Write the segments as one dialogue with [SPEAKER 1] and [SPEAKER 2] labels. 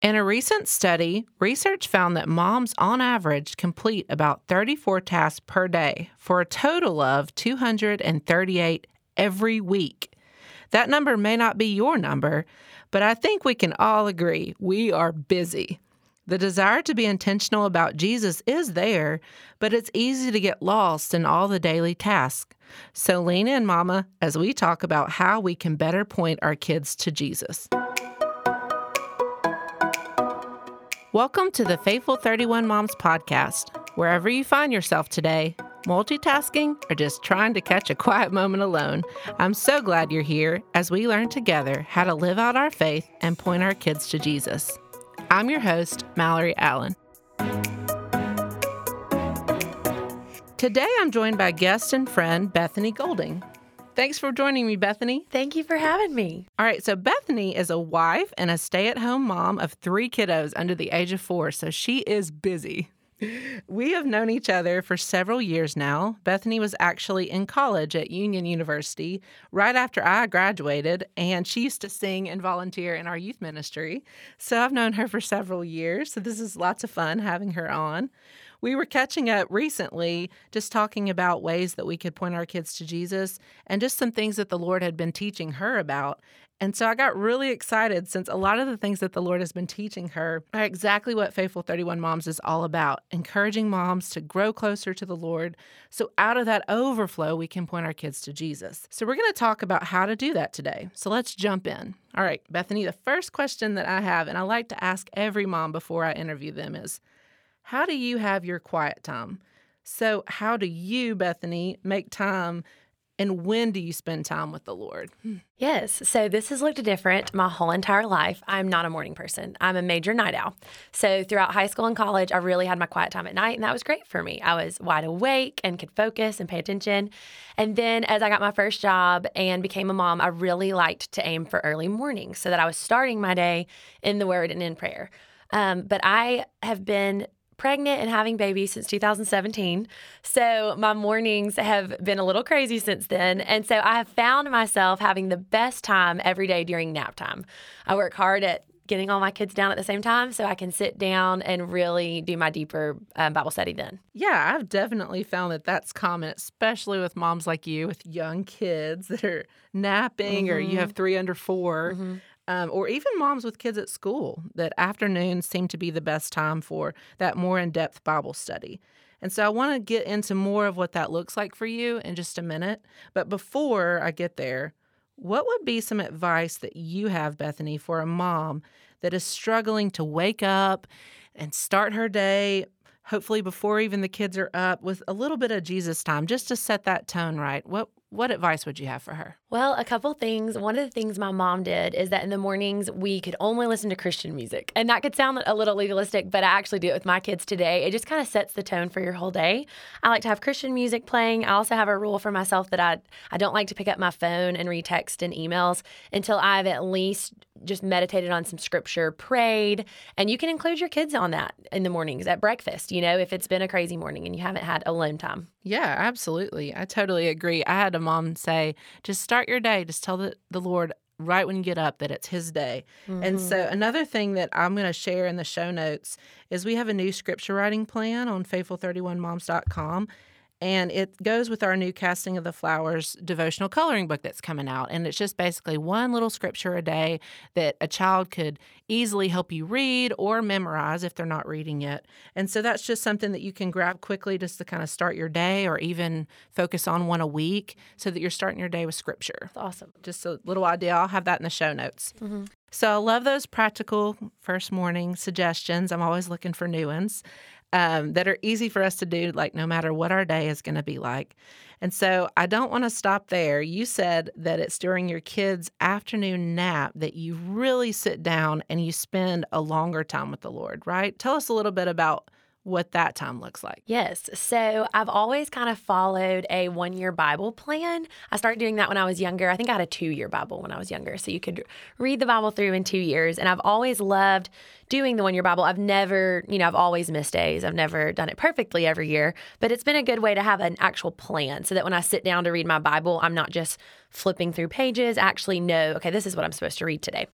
[SPEAKER 1] In a recent study, research found that moms on average complete about 34 tasks per day for a total of 238 every week. That number may not be your number, but I think we can all agree we are busy. The desire to be intentional about Jesus is there, but it's easy to get lost in all the daily tasks. So lean in, Mama, as we talk about how we can better point our kids to Jesus. Welcome to the Faithful 31 Moms podcast. Wherever you find yourself today, multitasking or just trying to catch a quiet moment alone, I'm so glad you're here as we learn together how to live out our faith and point our kids to Jesus. I'm your host, Mallory Allen. Today I'm joined by guest and friend Bethany Golding. Thanks for joining me, Bethany.
[SPEAKER 2] Thank you for having me.
[SPEAKER 1] All right, so Bethany is a wife and a stay at home mom of three kiddos under the age of four, so she is busy. We have known each other for several years now. Bethany was actually in college at Union University right after I graduated, and she used to sing and volunteer in our youth ministry. So I've known her for several years. So this is lots of fun having her on we were catching up recently, just talking about ways that we could point our kids to Jesus and just some things that the Lord had been teaching her about. And so I got really excited since a lot of the things that the Lord has been teaching her are exactly what Faithful 31 Moms is all about encouraging moms to grow closer to the Lord. So out of that overflow, we can point our kids to Jesus. So we're going to talk about how to do that today. So let's jump in. All right, Bethany, the first question that I have, and I like to ask every mom before I interview them, is how do you have your quiet time? So, how do you, Bethany, make time and when do you spend time with the Lord?
[SPEAKER 2] Yes. So this has looked different my whole entire life. I'm not a morning person. I'm a major night owl. So throughout high school and college, I really had my quiet time at night, and that was great for me. I was wide awake and could focus and pay attention. And then as I got my first job and became a mom, I really liked to aim for early mornings so that I was starting my day in the Word and in prayer. Um, but I have been pregnant and having babies since 2017. So my mornings have been a little crazy since then. And so I have found myself having the best time every day during nap time. I work hard at getting all my kids down at the same time so I can sit down and really do my deeper um, Bible study then.
[SPEAKER 1] Yeah, I've definitely found that that's common, especially with moms like you with young kids that are napping mm-hmm. or you have mm-hmm. three under 4 mm-hmm um, or even moms with kids at school, that afternoons seem to be the best time for that more in depth Bible study. And so I want to get into more of what that looks like for you in just a minute. But before I get there, what would be some advice that you have, Bethany, for a mom that is struggling to wake up and start her day, hopefully before even the kids are up, with a little bit of Jesus time, just to set that tone right? What what advice would you have for her?
[SPEAKER 2] Well, a couple things. One of the things my mom did is that in the mornings we could only listen to Christian music. And that could sound a little legalistic, but I actually do it with my kids today. It just kind of sets the tone for your whole day. I like to have Christian music playing. I also have a rule for myself that I I don't like to pick up my phone and read text and emails until I've at least just meditated on some scripture, prayed, and you can include your kids on that in the mornings at breakfast, you know, if it's been a crazy morning and you haven't had alone time.
[SPEAKER 1] Yeah, absolutely. I totally agree. I had a mom say, just start your day, just tell the, the Lord right when you get up that it's his day. Mm-hmm. And so mm-hmm. another thing that I'm going to share in the show notes is we have a new scripture writing plan on faithful31moms.com and it goes with our new Casting of the Flowers devotional coloring book that's coming out. And it's just basically one little scripture a day that a child could easily help you read or memorize if they're not reading it. And so that's just something that you can grab quickly just to kind of start your day or even focus on one a week so that you're starting your day with scripture.
[SPEAKER 2] That's awesome.
[SPEAKER 1] Just a little idea. I'll have that in the show notes. Mm-hmm. So I love those practical first morning suggestions. I'm always looking for new ones um, that are easy for us to do, like no matter what our day is going to be like. And so I don't want to stop there. You said that it's during your kids' afternoon nap that you really sit down and you spend a longer time with the Lord, right? Tell us a little bit about what that time looks like.
[SPEAKER 2] Yes. So I've always kind of followed a one year Bible plan. I started doing that when I was younger. I think I had a two year Bible when I was younger. So you could read the Bible through in two years. And I've always loved doing the one year Bible. I've never, you know, I've always missed days. I've never done it perfectly every year, but it's been a good way to have an actual plan so that when I sit down to read my Bible, I'm not just flipping through pages, I actually know, okay, this is what I'm supposed to read today.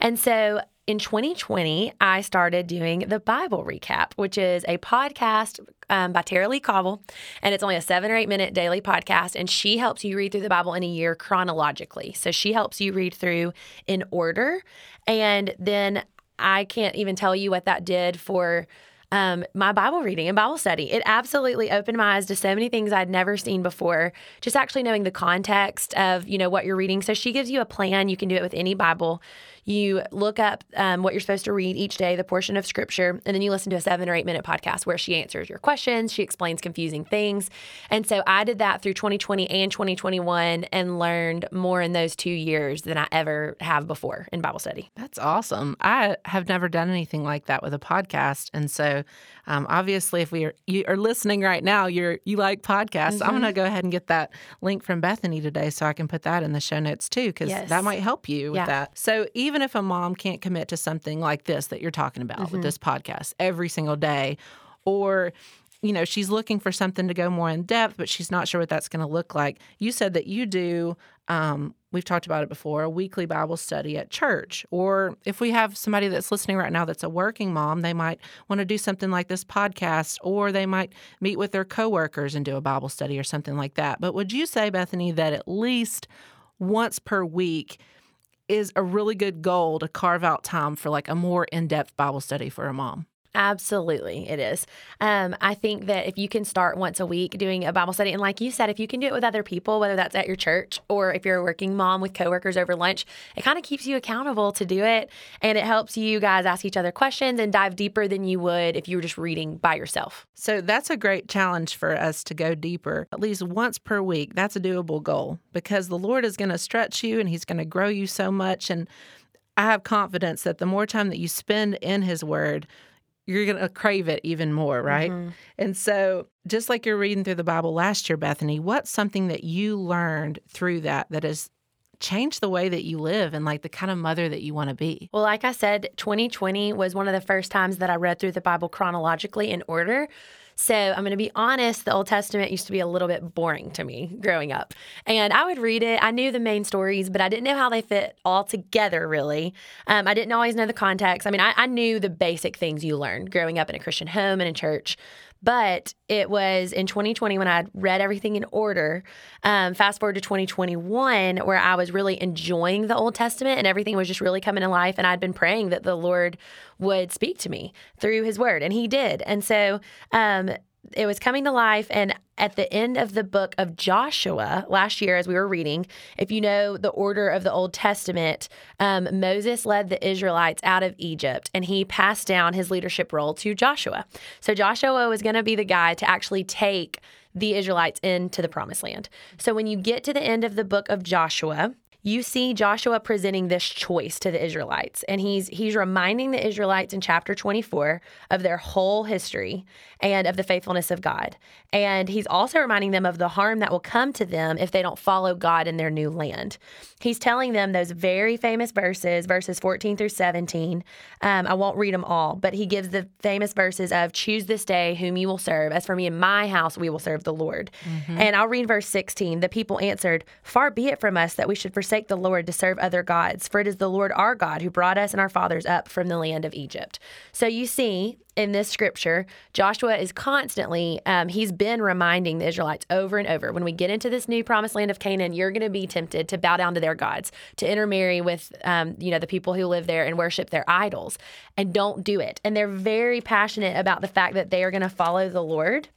[SPEAKER 2] And so in 2020, I started doing the Bible Recap, which is a podcast um, by Tara-Leigh Cobble. And it's only a seven or eight minute daily podcast. And she helps you read through the Bible in a year chronologically. So she helps you read through in order. And then I can't even tell you what that did for um, my Bible reading and Bible study. It absolutely opened my eyes to so many things I'd never seen before. Just actually knowing the context of you know what you're reading. So she gives you a plan. You can do it with any Bible. You look up um, what you're supposed to read each day, the portion of scripture, and then you listen to a seven or eight minute podcast where she answers your questions. She explains confusing things. And so I did that through 2020 and 2021 and learned more in those two years than I ever have before in Bible study.
[SPEAKER 1] That's awesome. I have never done anything like that with a podcast. And so um, obviously, if we are, you are listening right now, you're you like podcasts. Mm-hmm. I'm going to go ahead and get that link from Bethany today so I can put that in the show notes too, because yes. that might help you with yeah. that. So even if a mom can't commit to something like this that you're talking about mm-hmm. with this podcast every single day, or you know, she's looking for something to go more in depth, but she's not sure what that's going to look like. You said that you do, um, we've talked about it before, a weekly Bible study at church. Or if we have somebody that's listening right now that's a working mom, they might want to do something like this podcast, or they might meet with their coworkers and do a Bible study or something like that. But would you say, Bethany, that at least once per week, is a really good goal to carve out time for like a more in depth Bible study for a mom.
[SPEAKER 2] Absolutely, it is. Um, I think that if you can start once a week doing a Bible study, and like you said, if you can do it with other people, whether that's at your church or if you're a working mom with coworkers over lunch, it kind of keeps you accountable to do it. And it helps you guys ask each other questions and dive deeper than you would if you were just reading by yourself.
[SPEAKER 1] So that's a great challenge for us to go deeper, at least once per week. That's a doable goal because the Lord is going to stretch you and He's going to grow you so much. And I have confidence that the more time that you spend in His Word, you're going to crave it even more, right? Mm-hmm. And so, just like you're reading through the Bible last year, Bethany, what's something that you learned through that that has changed the way that you live and like the kind of mother that you want to be?
[SPEAKER 2] Well, like I said, 2020 was one of the first times that I read through the Bible chronologically in order. So I'm going to be honest, the Old Testament used to be a little bit boring to me growing up. And I would read it. I knew the main stories, but I didn't know how they fit all together, really. Um, I didn't always know the context. I mean, I, I knew the basic things you learned growing up in a Christian home and in church. But it was in 2020 when I read everything in order. Um, fast forward to 2021, where I was really enjoying the Old Testament and everything was just really coming to life. And I'd been praying that the Lord would speak to me through his word, and he did. And so, um, it was coming to life and at the end of the book of Joshua last year, as we were reading, if you know the order of the Old Testament, um, Moses led the Israelites out of Egypt and he passed down his leadership role to Joshua. So Joshua was going to be the guy to actually take the Israelites into the promised land. So when you get to the end of the book of Joshua, you see Joshua presenting this choice to the Israelites and he's he's reminding the Israelites in chapter 24 of their whole history and of the faithfulness of God. And he's also reminding them of the harm that will come to them if they don't follow God in their new land. He's telling them those very famous verses, verses 14 through 17. Um, I won't read them all, but he gives the famous verses of choose this day whom you will serve. As for me and my house, we will serve the Lord. Mm-hmm. And I'll read verse 16. The people answered, Far be it from us that we should forsake forsake the Lord to serve other gods, for it is the Lord our God who brought us and our fathers up from the land of Egypt. So you see, in this scripture, Joshua is constantly, um, he's been reminding the Israelites over and over when we get into this new promised land of Canaan, you're going to be tempted to bow down to their gods, to intermarry with, um, you know, the people who live there and worship their idols, and don't do it. And they're very passionate about the fact that they are going to follow the Lord.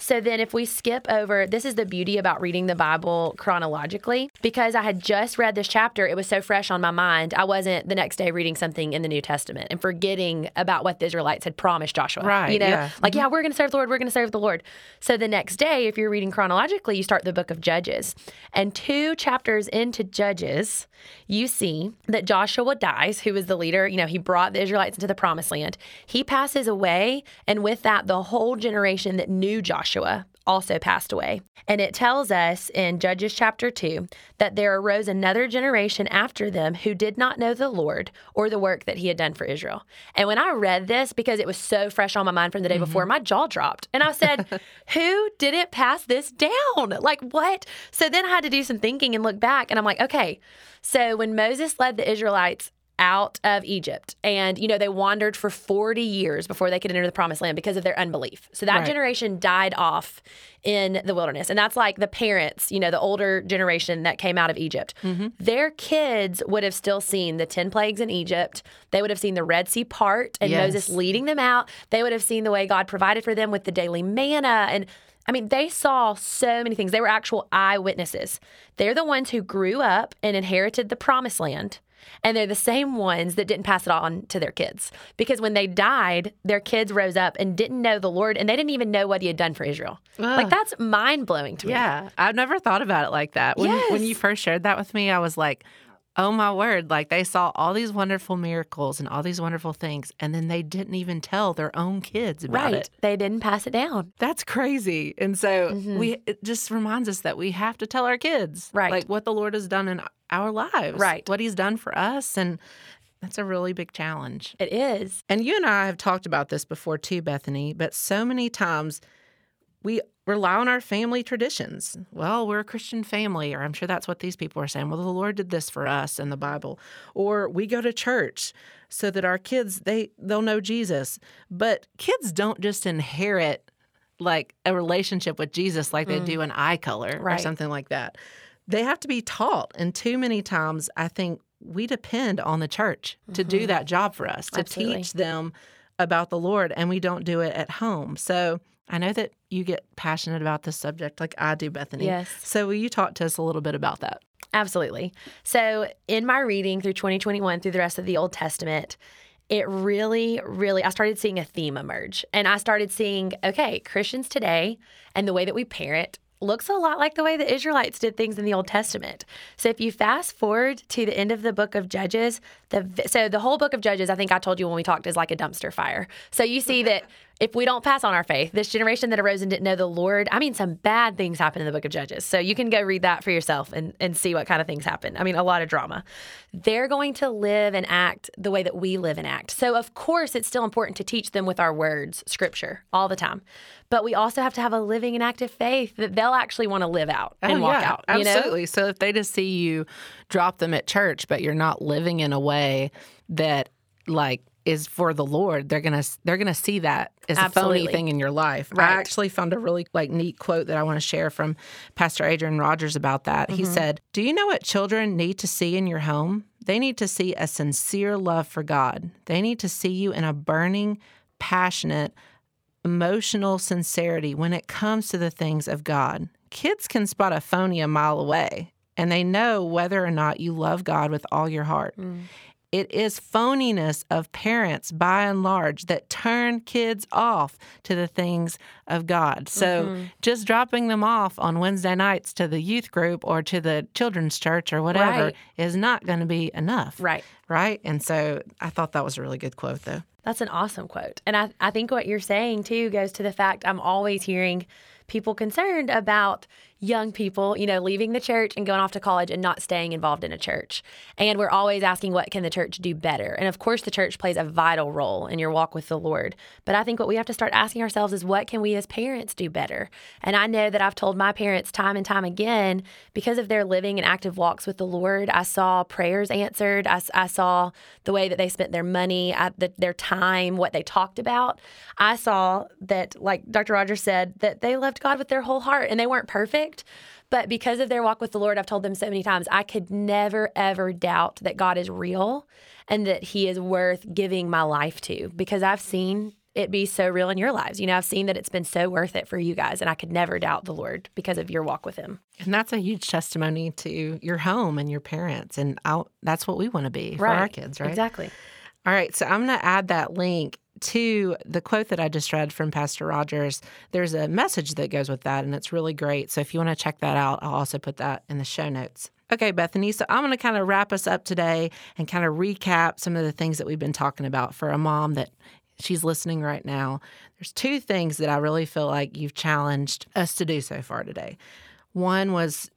[SPEAKER 2] So then, if we skip over, this is the beauty about reading the Bible chronologically. Because I had just read this chapter, it was so fresh on my mind. I wasn't the next day reading something in the New Testament and forgetting about what the Israelites had promised Joshua.
[SPEAKER 1] Right.
[SPEAKER 2] You know,
[SPEAKER 1] yeah.
[SPEAKER 2] like, mm-hmm. yeah, we're going to serve the Lord, we're going to serve the Lord. So the next day, if you're reading chronologically, you start the book of Judges. And two chapters into Judges, you see that Joshua dies, who was the leader. You know, he brought the Israelites into the promised land. He passes away. And with that, the whole generation that knew Joshua Joshua also passed away. And it tells us in Judges chapter 2 that there arose another generation after them who did not know the Lord or the work that he had done for Israel. And when I read this, because it was so fresh on my mind from the day mm-hmm. before, my jaw dropped. And I said, Who didn't pass this down? Like, what? So then I had to do some thinking and look back. And I'm like, okay, so when Moses led the Israelites out of Egypt. And, you know, they wandered for 40 years before they could enter the promised land because of their unbelief. So that
[SPEAKER 1] Right.
[SPEAKER 2] generation died off in the wilderness. And that's like the parents, you know, the older generation that came out of Egypt. Mm-hmm. Their kids would have still seen the 10 plagues in Egypt. They would have seen the Red Sea part and
[SPEAKER 1] Yes.
[SPEAKER 2] Moses leading them out. They would have seen the way God provided for them with the daily manna. And I mean, they saw so many things. They were actual eyewitnesses. They're the ones who grew up and inherited the promised land. And they're the same ones that didn't pass it on to their kids. Because when they died, their kids rose up and didn't know the Lord and they didn't even know what he had done for Israel. Like that's mind blowing to me.
[SPEAKER 1] Yeah, I've never thought about it like that. When when you first shared that with me, I was like, "Oh my word!" Like they saw all these wonderful miracles and all these wonderful things, and then they didn't even tell their own kids about it.
[SPEAKER 2] Right.
[SPEAKER 1] it.
[SPEAKER 2] They didn't pass it down.
[SPEAKER 1] That's crazy. And so
[SPEAKER 2] Mhm.
[SPEAKER 1] we it just reminds us that we have to tell our kids,
[SPEAKER 2] Right.
[SPEAKER 1] like what the Lord has done in our lives,
[SPEAKER 2] Right.
[SPEAKER 1] What He's done for us, and that's a really big challenge.
[SPEAKER 2] It is.
[SPEAKER 1] And you and I have talked about this before too, Bethany, but so many times we rely on our family traditions. Well, we're a Christian family, or I'm sure that's what these people are saying. Well, the Lord did this for us in the Bible. Or we go to church so that our kids they they'll know Jesus. But kids don't just inherit like a relationship with Jesus like they do mm. an eye color or something like that. They have to be taught. And too many times I think we depend on the church to do mm-hmm. that job for us, to
[SPEAKER 2] Absolutely.
[SPEAKER 1] teach them about the Lord, and we don't do it at home. So I know that you get passionate about this subject like I do, Bethany.
[SPEAKER 2] Yes.
[SPEAKER 1] So will you talk to us a little bit about that?
[SPEAKER 2] Absolutely. So, in my reading through 2021 through the rest of the Old Testament, it really, really, I started seeing a theme emerge. And I started seeing, okay, Christians today and the way that we parent looks a lot like the way the Israelites did things in the Old Testament. So if you fast forward to the end of the book of Judges, the so the whole book of Judges, I think I told you when we talked, is like a dumpster fire. So you see that if we don't pass on our faith, this generation that arose and didn't know the Lord, I mean, some bad things happen in the book of Judges. So you can go read that for yourself and, and see what kind of things happen. I mean, a lot of drama. They're going to live and act the way that we live and act. So, of course, it's still important to teach them with our words, scripture, all the time. But we also have to have a living and active faith that they'll actually want to live out oh, and
[SPEAKER 1] Oh,
[SPEAKER 2] walk
[SPEAKER 1] yeah,
[SPEAKER 2] out. You know?
[SPEAKER 1] Absolutely. So if they just see you drop them at church, but you're not living in a way that like is for the Lord, they're gonna they're gonna see that as a phony thing in your life. I actually found a really like neat quote that I want to share from Pastor Adrian Rogers about that. He mm-hmm. said, "Do you know what children need to see in your home? They need to see a sincere love for God. They need to see you in a burning, passionate." emotional sincerity when it comes to the things of God. Kids can spot a phony a mile away, and they know whether or not you love God with all your heart. Mm. It is phoniness of parents, by and large, that turn kids off to the things of God. So mm-hmm. just dropping them off on Wednesday nights to the youth group or to the children's church or whatever
[SPEAKER 2] Right.
[SPEAKER 1] is not going to be enough.
[SPEAKER 2] Right.
[SPEAKER 1] Right. And so I thought that was a really good quote, though.
[SPEAKER 2] That's an awesome quote. And I, I think what you're saying too goes to the fact I'm always hearing people concerned about young people, you know, leaving the church and going off to college and not staying involved in a church. And we're always asking what can the church do better? And of course the church plays a vital role in your walk with the Lord. But I think what we have to start asking ourselves is what can we as parents do better? And I know that I've told my parents time and time again because of their living and active walks with the Lord, I saw prayers answered. I saw the way that they spent their money, I, the, their time, what they talked about. I saw that, like Dr. Rogers said, that they loved God with their whole heart and they weren't perfect. But because of their walk with the Lord, I've told them so many times, I could never, ever doubt that God is real and that He is worth giving my life to because I've seen it be so real in your lives. You know, I've seen that it's been so worth it for you guys, and I could never doubt the Lord because of your walk with Him.
[SPEAKER 1] And that's a huge testimony to your home and your parents. And i that's what we want to be for our kids, right?
[SPEAKER 2] Exactly.
[SPEAKER 1] All right. So I'm going to add that link to the quote that I just read from Pastor Rogers. There's a message that goes with that, and it's really great. So if you want to check that out, I'll also put that in the show notes. Okay, Bethany. So I'm going to kind of wrap us up today and kind of recap some of the things that we've been talking about for a mom that she's listening right now. There's two things that I really feel like you've challenged us to do so far today. One was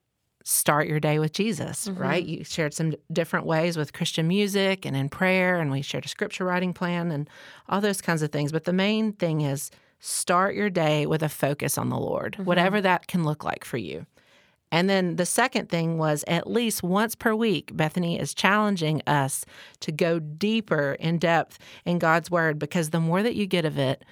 [SPEAKER 1] start your day with Jesus, right? Mm-hmm. You shared some different ways with Christian music and in prayer, and we shared a scripture writing plan and all those kinds of things. But the main thing is start your day with a focus on the Lord, mm-hmm. whatever that can look like for you. And then the second thing was at least once per week, Bethany is challenging us to go deeper in depth in God's word because the more that you get of it,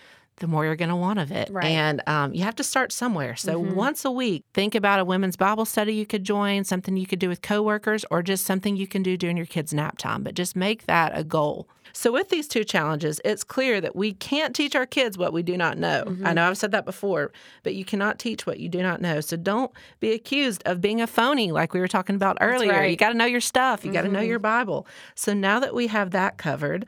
[SPEAKER 1] the more you're going to want of it.
[SPEAKER 2] Right.
[SPEAKER 1] And um, you have to start somewhere. So mm-hmm. once a week, think about a women's Bible study you could join, something you could do with coworkers, or just something you can do during your kids' nap time. But just make that a goal. So with these two challenges, it's clear that we can't teach our kids what we do not know. I mm-hmm. know I've said that before, but you cannot teach what you do not know. So don't be accused of being a phony like we were talking about earlier. You got to know your stuff. You got to know mm-hmm. your Bible. So now that we have that covered,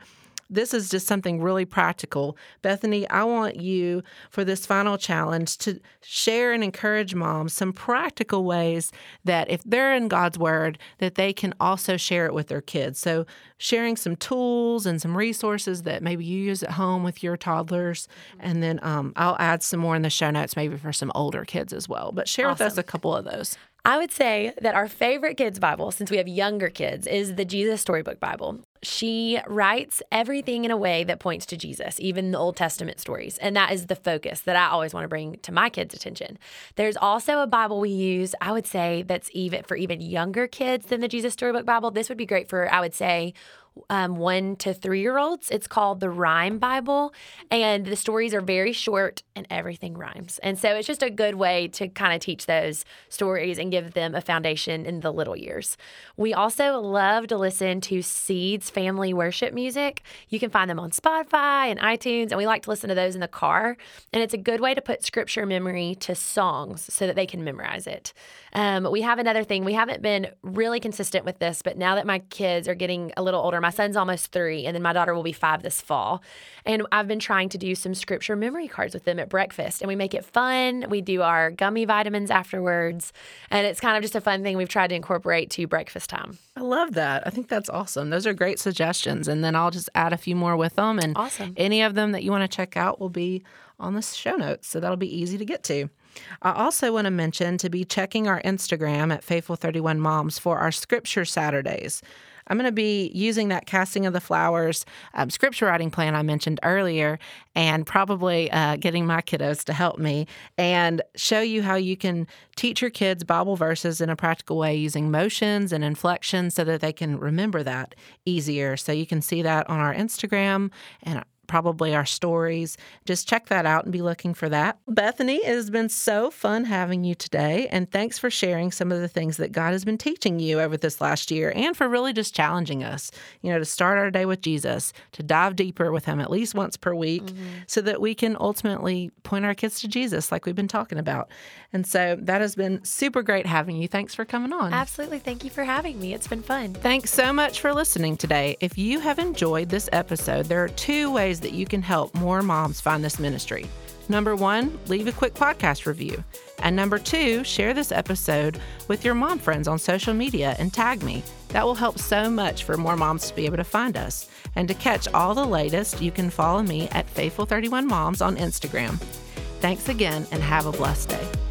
[SPEAKER 1] this is just something really practical. Bethany, I want you for this final challenge to share and encourage moms some practical ways that if they're in God's word that they can also share it with their kids. So sharing some tools and some resources that maybe you use at home with your toddlers and then um, I'll add some more in the show notes maybe for some older kids as well. But share with us a couple of those.
[SPEAKER 2] I would say that our favorite kids' Bible, since we have younger kids, is the Jesus Storybook Bible. She writes everything in a way that points to Jesus, even the Old Testament stories. And that is the focus that I always want to bring to my kids' attention. There's also a Bible we use, I would say, that's even for even younger kids than the Jesus Storybook Bible. This would be great for, I would say, um, one to three year olds. It's called the Rhyme Bible, and the stories are very short and everything rhymes. And so it's just a good way to kind of teach those stories and give them a foundation in the little years. We also love to listen to Seeds family worship music. You can find them on Spotify and iTunes, and we like to listen to those in the car. And it's a good way to put scripture memory to songs so that they can memorize it. Um, we have another thing. We haven't been really consistent with this, but now that my kids are getting a little older, my son's almost three, and then my daughter will be five this fall. And I've been trying to do some scripture memory cards with them at breakfast, and we make it fun. We do our gummy vitamins afterwards, and it's kind of just a fun thing we've tried to incorporate to breakfast time.
[SPEAKER 1] I love that. I think that's awesome. Those are great suggestions. And then I'll just add a few more with them. And
[SPEAKER 2] Awesome.
[SPEAKER 1] any of them that you want to check out will be on the show notes. So that'll be easy to get to. I also want to mention to be checking our Instagram at Faithful31 Moms for our Scripture Saturdays. I'm going to be using that casting of the flowers um, scripture writing plan I mentioned earlier and probably uh, getting my kiddos to help me and show you how you can teach your kids Bible verses in a practical way using motions and inflections so that they can remember that easier. So you can see that on our Instagram and probably our stories. Just check that out and be looking for that. Bethany, it has been so fun having you today. And thanks for sharing some of the things that God has been teaching you over this last year and for really just challenging us, you know, to start our day with Jesus, to dive deeper with Him at least once per week mm-hmm. so that we can ultimately point our kids to Jesus, like we've been talking about. And so that has been super great having you. Thanks for coming on.
[SPEAKER 2] Absolutely. Thank you for having me. It's been fun.
[SPEAKER 1] Thanks so much for listening today. If you have enjoyed this episode, there are two ways that you can help more moms find this ministry. Number one, leave a quick podcast review. And number two, share this episode with your mom friends on social media and tag me. That will help so much for more moms to be able to find us. And to catch all the latest, you can follow me at Faithful31 Moms on Instagram. Thanks again and have a blessed day.